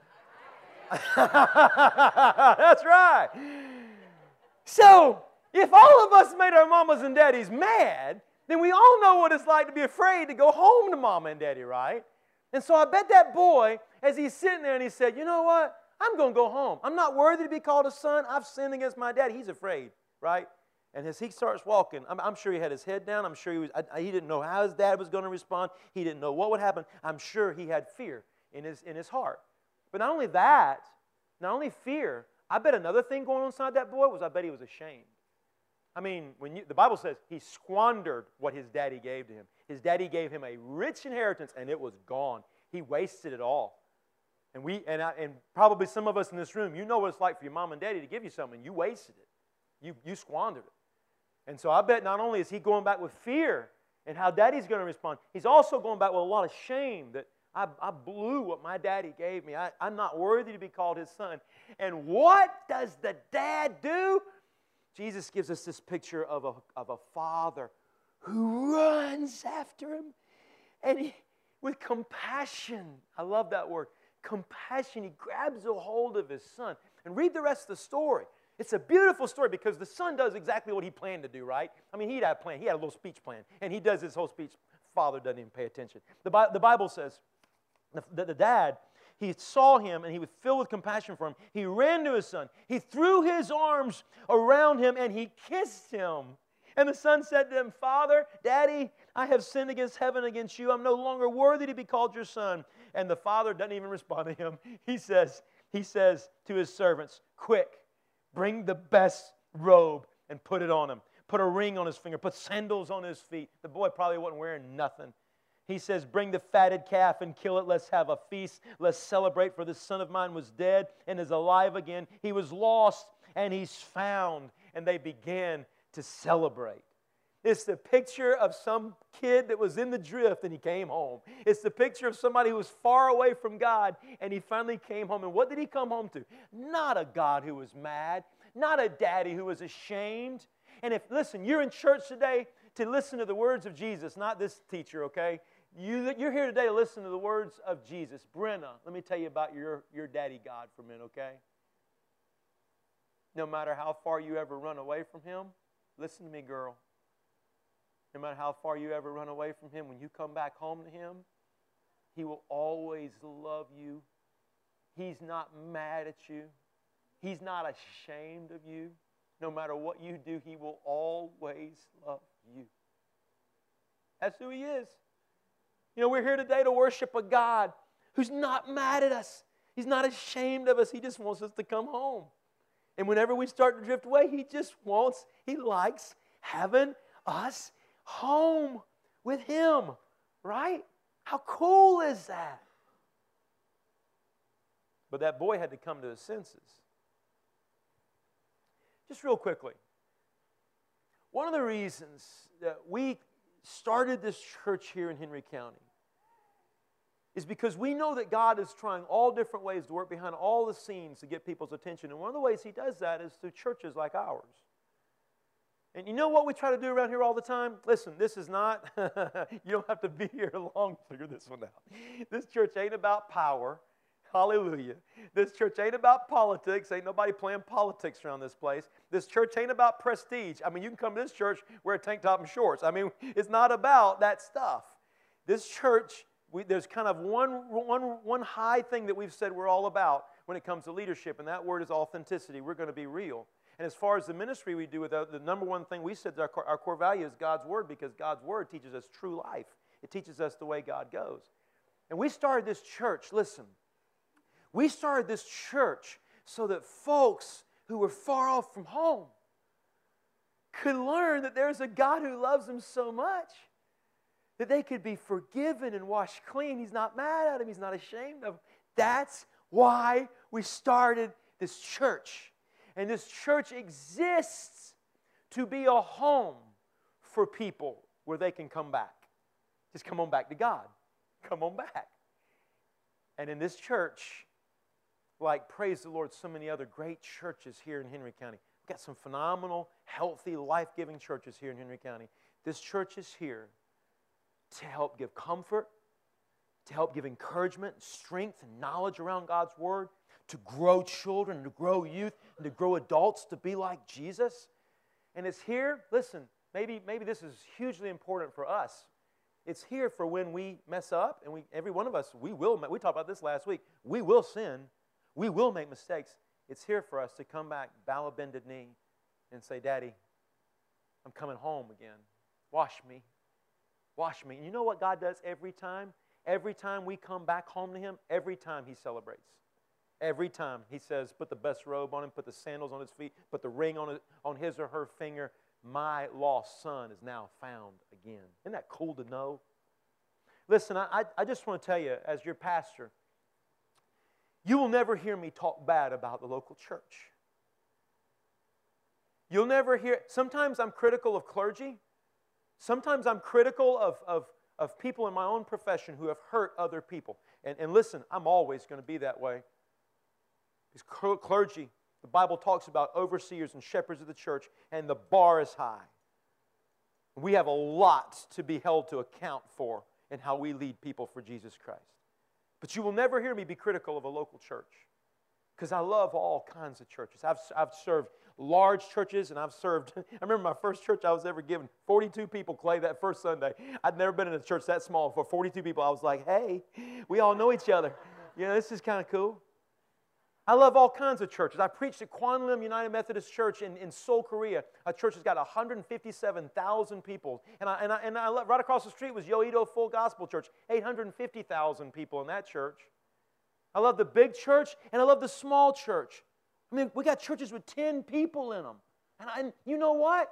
S1: That's right. So, if all of us made our mamas and daddies mad, then we all know what it's like to be afraid to go home to mama and daddy, right? And so I bet that boy, as he's sitting there and he said, You know what? I'm going to go home. I'm not worthy to be called a son. I've sinned against my dad. He's afraid, right? And as he starts walking, I'm, I'm, sure he had his head down. I'm sure he was, I, he didn't know how his dad was going to respond. He didn't know what would happen. I'm sure he had fear in his, in his heart. But not only that, not only fear, I bet another thing going on inside that boy was I bet he was ashamed. I mean, when you, the Bible says he squandered what his daddy gave to him. His daddy gave him a rich inheritance, and it was gone. He wasted it all. And we, and, I, and probably some of us in this room, you know what it's like for your mom and daddy to give you something. You wasted it. You, you squandered it. And so I bet not only is he going back with fear and how daddy's going to respond, he's also going back with a lot of shame that I, I blew what my daddy gave me. I, I'm not worthy to be called his son. And what does the dad do? Jesus gives us this picture of a, of a father who runs after him and he, with compassion. I love that word. Compassion. He grabs a hold of his son. And read the rest of the story. It's a beautiful story because the son does exactly what he planned to do, right? I mean, he had a plan. He had a little speech plan. And he does his whole speech. Father doesn't even pay attention. The, the Bible says the, the dad he saw him and he was filled with compassion for him. He ran to his son. He threw his arms around him and he kissed him. And the son said to him, Father, Daddy, I have sinned against heaven, against you. I'm no longer worthy to be called your son. And the father doesn't even respond to him. He says, he says to his servants, Quick, bring the best robe and put it on him. Put a ring on his finger, put sandals on his feet. The boy probably wasn't wearing nothing. He says, Bring the fatted calf and kill it. Let's have a feast. Let's celebrate, for this son of mine was dead and is alive again. He was lost and he's found. And they began to celebrate. It's the picture of some kid that was in the drift and he came home. It's the picture of somebody who was far away from God and he finally came home. And what did he come home to? Not a God who was mad, not a daddy who was ashamed. And if, listen, you're in church today to listen to the words of Jesus, not this teacher, okay? You, you're here today to listen to the words of Jesus. Brenna, let me tell you about your, your daddy God for a minute, okay? No matter how far you ever run away from him, listen to me, girl. No matter how far you ever run away from him, when you come back home to him, he will always love you. He's not mad at you. He's not ashamed of you. No matter what you do, he will always love you. That's who he is. You know, we're here today to worship a God who's not mad at us. He's not ashamed of us. He just wants us to come home. And whenever we start to drift away, He just wants, He likes having us home with Him, right? How cool is that? But that boy had to come to his senses. Just real quickly, one of the reasons that we started this church here in Henry County is because we know that God is trying all different ways to work behind all the scenes to get people's attention. And one of the ways He does that is through churches like ours. And you know what we try to do around here all the time? Listen, this is not, you don't have to be here long to figure this one out. This church ain't about power. Hallelujah. This church ain't about politics. Ain't nobody playing politics around this place. This church ain't about prestige. I mean, you can come to this church wear a tank top and shorts. I mean, it's not about that stuff. This church we, there's kind of one, one, one high thing that we've said we're all about when it comes to leadership, and that word is authenticity. We're going to be real. And as far as the ministry we do, with the, the number one thing we said our, our core value is God's word because God's word teaches us true life. It teaches us the way God goes. And we started this church, listen, we started this church so that folks who were far off from home could learn that there's a God who loves them so much that they could be forgiven and washed clean. He's not mad at them, he's not ashamed of them. That's why we started this church. And this church exists to be a home for people where they can come back. Just come on back to God. Come on back. And in this church, like praise the Lord, so many other great churches here in Henry County. We've got some phenomenal, healthy, life giving churches here in Henry County. This church is here to help give comfort, to help give encouragement, strength, and knowledge around God's Word, to grow children, to grow youth, to grow adults to be like Jesus. And it's here, listen, maybe, maybe this is hugely important for us. It's here for when we mess up, and we, every one of us, we will, we talked about this last week, we will sin, we will make mistakes. It's here for us to come back, bow a bended knee, and say, Daddy, I'm coming home again. Wash me, Wash me. And you know what God does every time? Every time we come back home to Him, every time He celebrates. Every time He says, put the best robe on Him, put the sandals on His feet, put the ring on his, on his or her finger. my lost son is now found again. Isn't that cool to know? Listen, I, I just want to tell you, as your pastor, you will never hear me talk bad about the local church. You'll never hear, sometimes I'm critical of clergy. Sometimes I'm critical of, of, of people in my own profession who have hurt other people. And, and listen, I'm always going to be that way. Because clergy, the Bible talks about overseers and shepherds of the church, and the bar is high. We have a lot to be held to account for in how we lead people for Jesus Christ. But you will never hear me be critical of a local church because I love all kinds of churches. I've, I've served large churches and I've served, I remember my first church I was ever given, 42 people, Clay, that first Sunday. I'd never been in a church that small. For 42 people, I was like, hey, we all know each other. You know, this is kind of cool. I love all kinds of churches. I preached at Kwanglim United Methodist Church in, in Seoul, Korea. A church that's got 157,000 people. And, I, and, I, and I love, right across the street was Yoido Full Gospel Church, 850,000 people in that church. I love the big church and I love the small church. I mean, we got churches with 10 people in them. And, I, and you know what?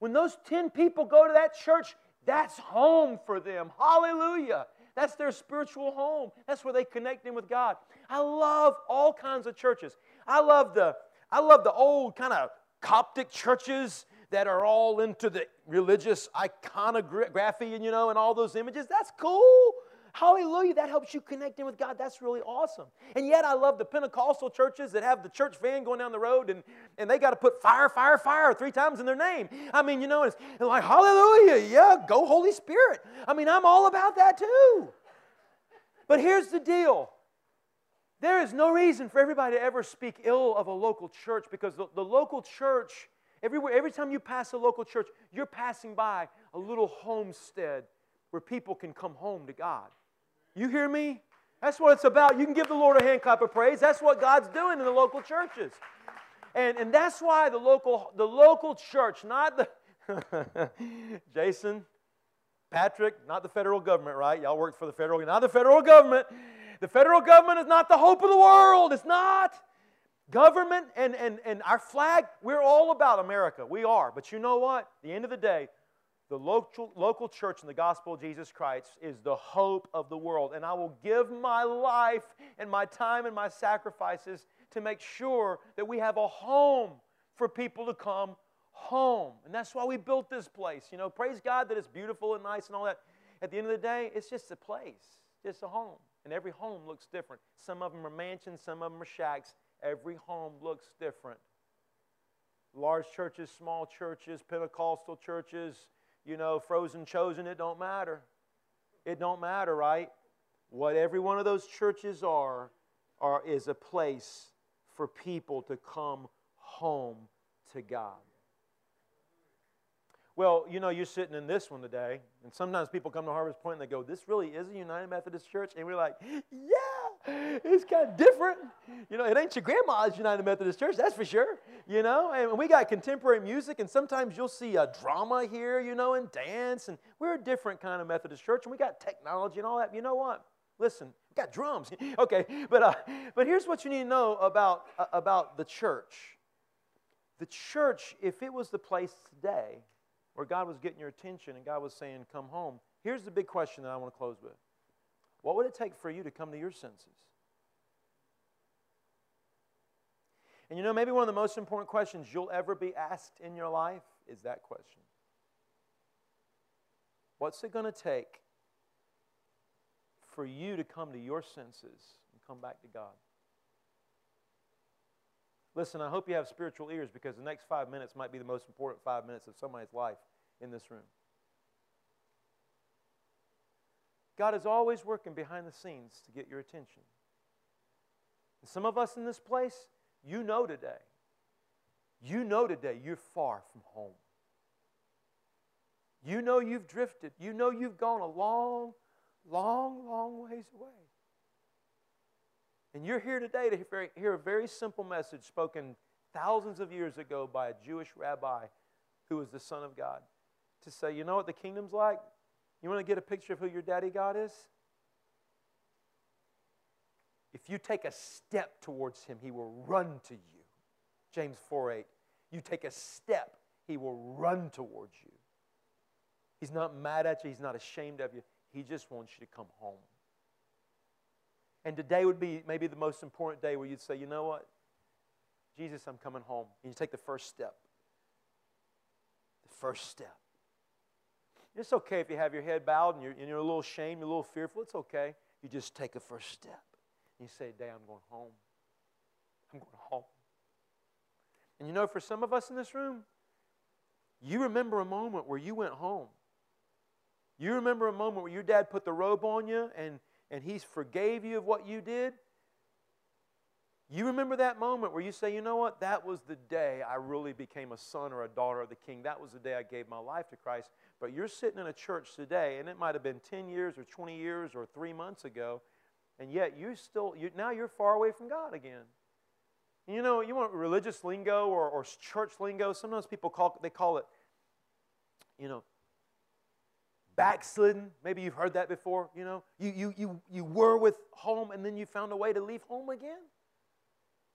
S1: When those 10 people go to that church, that's home for them. Hallelujah. That's their spiritual home. That's where they connect in with God. I love all kinds of churches. I love the, I love the old kind of Coptic churches that are all into the religious iconography and you know and all those images. That's cool. Hallelujah. That helps you connect in with God. That's really awesome. And yet, I love the Pentecostal churches that have the church van going down the road and, and they got to put fire, fire, fire three times in their name. I mean, you know, it's like, hallelujah. Yeah, go Holy Spirit. I mean, I'm all about that too. But here's the deal there is no reason for everybody to ever speak ill of a local church because the, the local church, everywhere, every time you pass a local church, you're passing by a little homestead where people can come home to God. You hear me? That's what it's about. You can give the Lord a hand clap of praise. That's what God's doing in the local churches. And, and that's why the local, the local church, not the Jason, Patrick, not the federal government, right? Y'all worked for the federal, not the federal government. The federal government is not the hope of the world. It's not. Government and, and, and our flag, we're all about America. We are. But you know what? At the end of the day, the local, local church in the gospel of Jesus Christ is the hope of the world. And I will give my life and my time and my sacrifices to make sure that we have a home for people to come home. And that's why we built this place. You know, praise God that it's beautiful and nice and all that. At the end of the day, it's just a place, just a home. And every home looks different. Some of them are mansions, some of them are shacks. Every home looks different. Large churches, small churches, Pentecostal churches, you know, frozen chosen, it don't matter. It don't matter, right? What every one of those churches are, are is a place for people to come home to God. Well, you know, you're sitting in this one today, and sometimes people come to Harvest Point and they go, This really is a United Methodist Church? And we're like, Yeah, it's kind of different. You know, it ain't your grandma's United Methodist Church, that's for sure. You know, and we got contemporary music, and sometimes you'll see a drama here, you know, and dance, and we're a different kind of Methodist church, and we got technology and all that. You know what? Listen, we got drums. okay, but, uh, but here's what you need to know about, uh, about the church. The church, if it was the place today, where God was getting your attention and God was saying, Come home. Here's the big question that I want to close with What would it take for you to come to your senses? And you know, maybe one of the most important questions you'll ever be asked in your life is that question What's it going to take for you to come to your senses and come back to God? Listen, I hope you have spiritual ears because the next five minutes might be the most important five minutes of somebody's life in this room. God is always working behind the scenes to get your attention. And some of us in this place, you know today, you know today you're far from home. You know you've drifted. You know you've gone a long, long, long ways away. And you're here today to hear a very simple message spoken thousands of years ago by a Jewish rabbi who was the Son of God. To say, you know what the kingdom's like? You want to get a picture of who your daddy God is? If you take a step towards him, he will run to you. James 4 8. You take a step, He will run towards you. He's not mad at you, He's not ashamed of you. He just wants you to come home. And today would be maybe the most important day where you'd say, you know what? Jesus, I'm coming home. And you take the first step. The first step. It's okay if you have your head bowed and you're, and you're a little ashamed, you're a little fearful. It's okay. You just take a first step. And you say, Today I'm going home. I'm going home. And you know, for some of us in this room, you remember a moment where you went home. You remember a moment where your dad put the robe on you and, and he forgave you of what you did. You remember that moment where you say, you know what? That was the day I really became a son or a daughter of the king. That was the day I gave my life to Christ. But you're sitting in a church today, and it might have been 10 years or 20 years or three months ago, and yet you still, you, now you're far away from God again. You know, you want religious lingo or, or church lingo. Sometimes people call, they call it, you know, backslidden. Maybe you've heard that before. You know, you, you, you, you were with home and then you found a way to leave home again.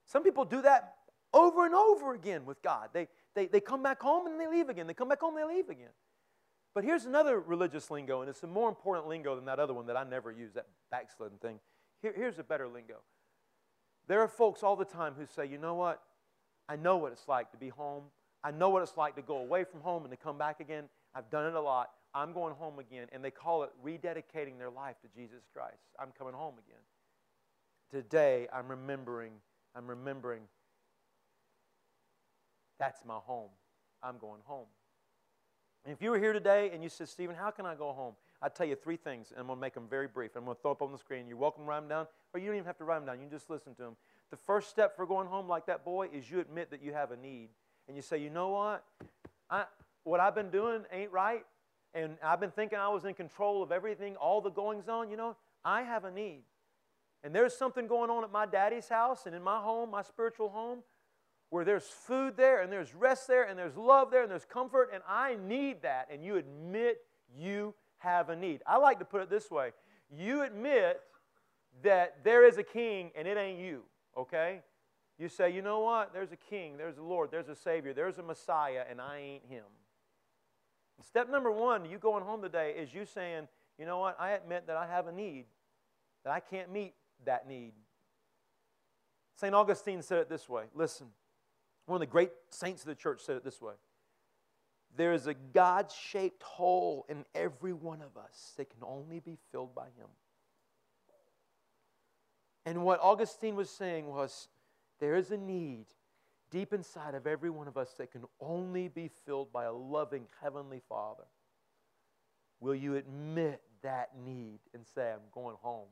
S1: Some people do that over and over again with God. They, they, they come back home and they leave again. They come back home and they leave again. But here's another religious lingo, and it's a more important lingo than that other one that I never use, that backslidden thing. Here, here's a better lingo. There are folks all the time who say, you know what? I know what it's like to be home. I know what it's like to go away from home and to come back again. I've done it a lot. I'm going home again. And they call it rededicating their life to Jesus Christ. I'm coming home again. Today, I'm remembering I'm remembering that's my home. I'm going home. And if you were here today and you said, Stephen, how can I go home? I'd tell you three things, and I'm going to make them very brief. I'm going to throw up on the screen. You're welcome to write them down, or you don't even have to write them down. You can just listen to them. The first step for going home like that boy is you admit that you have a need. And you say, you know what? I, what I've been doing ain't right, and I've been thinking I was in control of everything, all the goings on. You know, I have a need and there's something going on at my daddy's house and in my home, my spiritual home, where there's food there and there's rest there and there's love there and there's comfort, and I need that, and you admit you have a need. I like to put it this way you admit that there is a king and it ain't you, okay? You say, you know what? There's a king, there's a Lord, there's a Savior, there's a Messiah, and I ain't him. Step number one, you going home today, is you saying, you know what? I admit that I have a need that I can't meet that need. St. Augustine said it this way listen, one of the great saints of the church said it this way There is a God shaped hole in every one of us that can only be filled by Him. And what Augustine was saying was there is a need deep inside of every one of us that can only be filled by a loving Heavenly Father. Will you admit that need and say, I'm going home?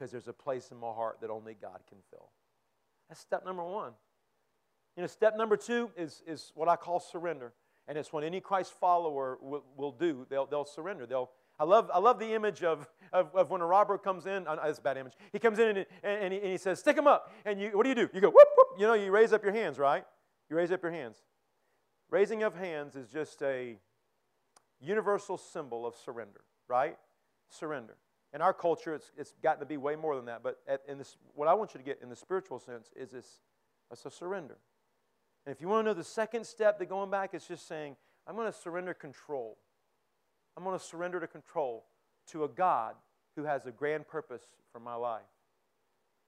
S1: because there's a place in my heart that only God can fill. That's step number one. You know, step number two is, is what I call surrender. And it's what any Christ follower will, will do. They'll, they'll surrender. They'll, I, love, I love the image of, of, of when a robber comes in. Uh, it's a bad image. He comes in and, and, and, he, and he says, Stick him up. And you, what do you do? You go, whoop, whoop. You know, you raise up your hands, right? You raise up your hands. Raising of hands is just a universal symbol of surrender, right? Surrender. In our culture, it's, it's gotten to be way more than that. But at, in this, what I want you to get in the spiritual sense is this it's a surrender. And if you want to know the second step to going back, it's just saying, I'm going to surrender control. I'm going to surrender to control to a God who has a grand purpose for my life.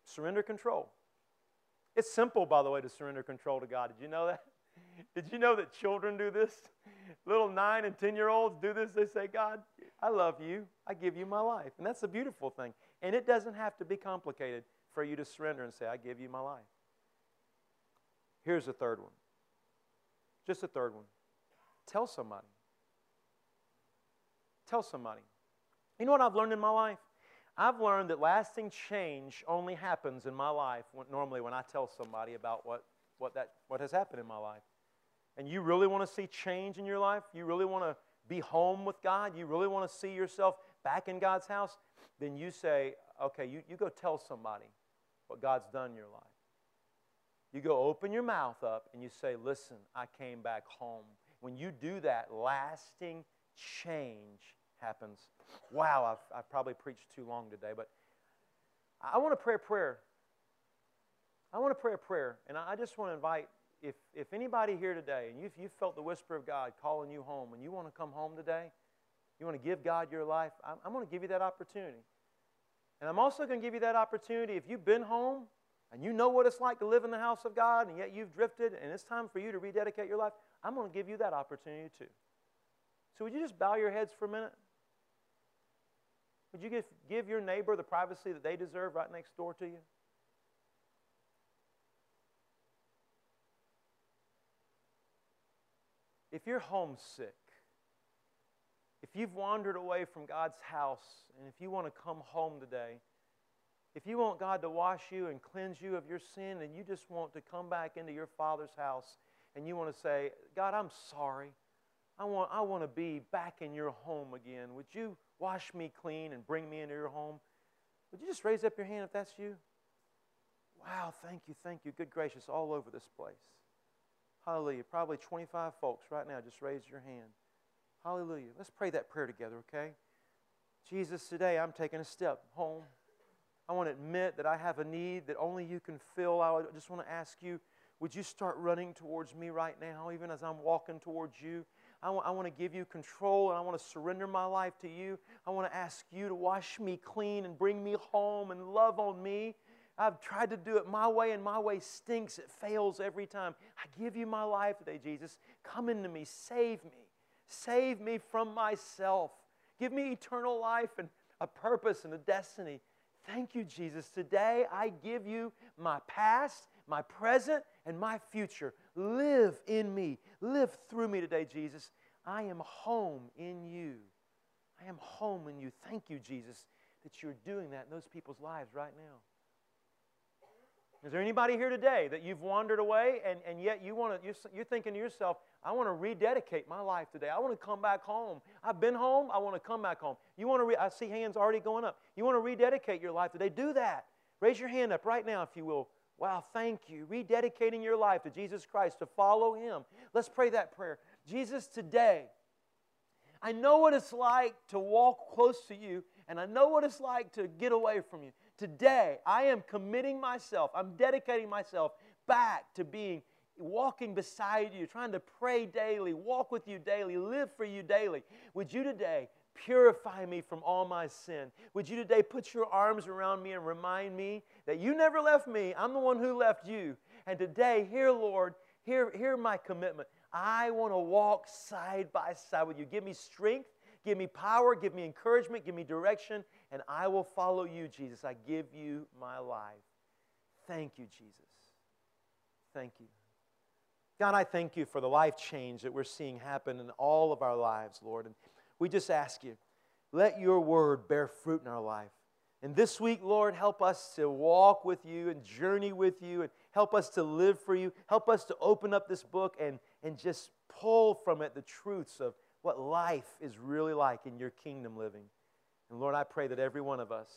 S1: Surrender control. It's simple, by the way, to surrender control to God. Did you know that? Did you know that children do this? Little nine and 10 year olds do this. They say, God, I love you. I give you my life. And that's a beautiful thing. And it doesn't have to be complicated for you to surrender and say, I give you my life. Here's the third one. Just a third one. Tell somebody. Tell somebody. You know what I've learned in my life? I've learned that lasting change only happens in my life when, normally when I tell somebody about what, what, that, what has happened in my life. And you really want to see change in your life? You really want to be home with God, you really want to see yourself back in God's house, then you say, okay, you, you go tell somebody what God's done in your life. You go open your mouth up and you say, listen, I came back home. When you do that, lasting change happens. Wow, I've, I've probably preached too long today, but I want to pray a prayer. I want to pray a prayer, and I just want to invite if, if anybody here today, and you've, you felt the whisper of God calling you home, and you want to come home today, you want to give God your life, I'm, I'm going to give you that opportunity. And I'm also going to give you that opportunity if you've been home and you know what it's like to live in the house of God, and yet you've drifted, and it's time for you to rededicate your life, I'm going to give you that opportunity too. So, would you just bow your heads for a minute? Would you give, give your neighbor the privacy that they deserve right next door to you? If you're homesick, if you've wandered away from God's house, and if you want to come home today, if you want God to wash you and cleanse you of your sin, and you just want to come back into your Father's house, and you want to say, God, I'm sorry. I want, I want to be back in your home again. Would you wash me clean and bring me into your home? Would you just raise up your hand if that's you? Wow, thank you, thank you. Good gracious, all over this place. Hallelujah. Probably 25 folks right now just raise your hand. Hallelujah. Let's pray that prayer together, okay? Jesus, today I'm taking a step home. I want to admit that I have a need that only you can fill. I just want to ask you, would you start running towards me right now, even as I'm walking towards you? I want, want to give you control and I want to surrender my life to you. I want to ask you to wash me clean and bring me home and love on me. I've tried to do it my way, and my way stinks. It fails every time. I give you my life today, Jesus. Come into me. Save me. Save me from myself. Give me eternal life and a purpose and a destiny. Thank you, Jesus. Today I give you my past, my present, and my future. Live in me. Live through me today, Jesus. I am home in you. I am home in you. Thank you, Jesus, that you're doing that in those people's lives right now. Is there anybody here today that you've wandered away and, and yet you want to, you're, you're thinking to yourself, I want to rededicate my life today. I want to come back home. I've been home. I want to come back home. You want to, re- I see hands already going up. You want to rededicate your life today? Do that. Raise your hand up right now if you will. Wow, thank you. Rededicating your life to Jesus Christ, to follow Him. Let's pray that prayer. Jesus, today, I know what it's like to walk close to you, and I know what it's like to get away from you. Today, I am committing myself, I'm dedicating myself back to being walking beside you, trying to pray daily, walk with you daily, live for you daily. Would you today purify me from all my sin? Would you today put your arms around me and remind me that you never left me? I'm the one who left you. And today, here, Lord, hear, here my commitment. I want to walk side by side with you. Give me strength, give me power, give me encouragement, give me direction, and I will follow you, Jesus. I give you my life. Thank you, Jesus. Thank you. God, I thank you for the life change that we're seeing happen in all of our lives, Lord. And we just ask you, let your word bear fruit in our life. And this week, Lord, help us to walk with you and journey with you and help us to live for you. Help us to open up this book and, and just pull from it the truths of what life is really like in your kingdom living. And Lord, I pray that every one of us,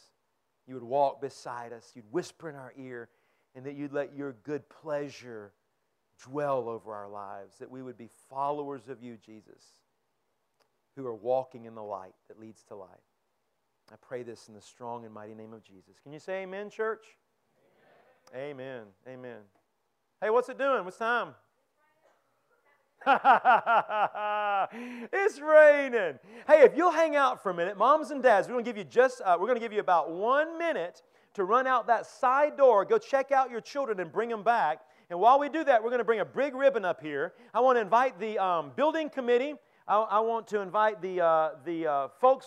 S1: you would walk beside us, you'd whisper in our ear, and that you'd let your good pleasure dwell over our lives, that we would be followers of you, Jesus, who are walking in the light that leads to life. I pray this in the strong and mighty name of Jesus. Can you say amen, church? Amen. Amen. amen. Hey, what's it doing? What's time? it's raining. Hey, if you'll hang out for a minute, moms and dads, we're going to give you just uh, we're going to give you about one minute to run out that side door, go check out your children, and bring them back. And while we do that, we're going to bring a big ribbon up here. I want to invite the um, building committee. I, I, want to invite the uh, the uh, folks.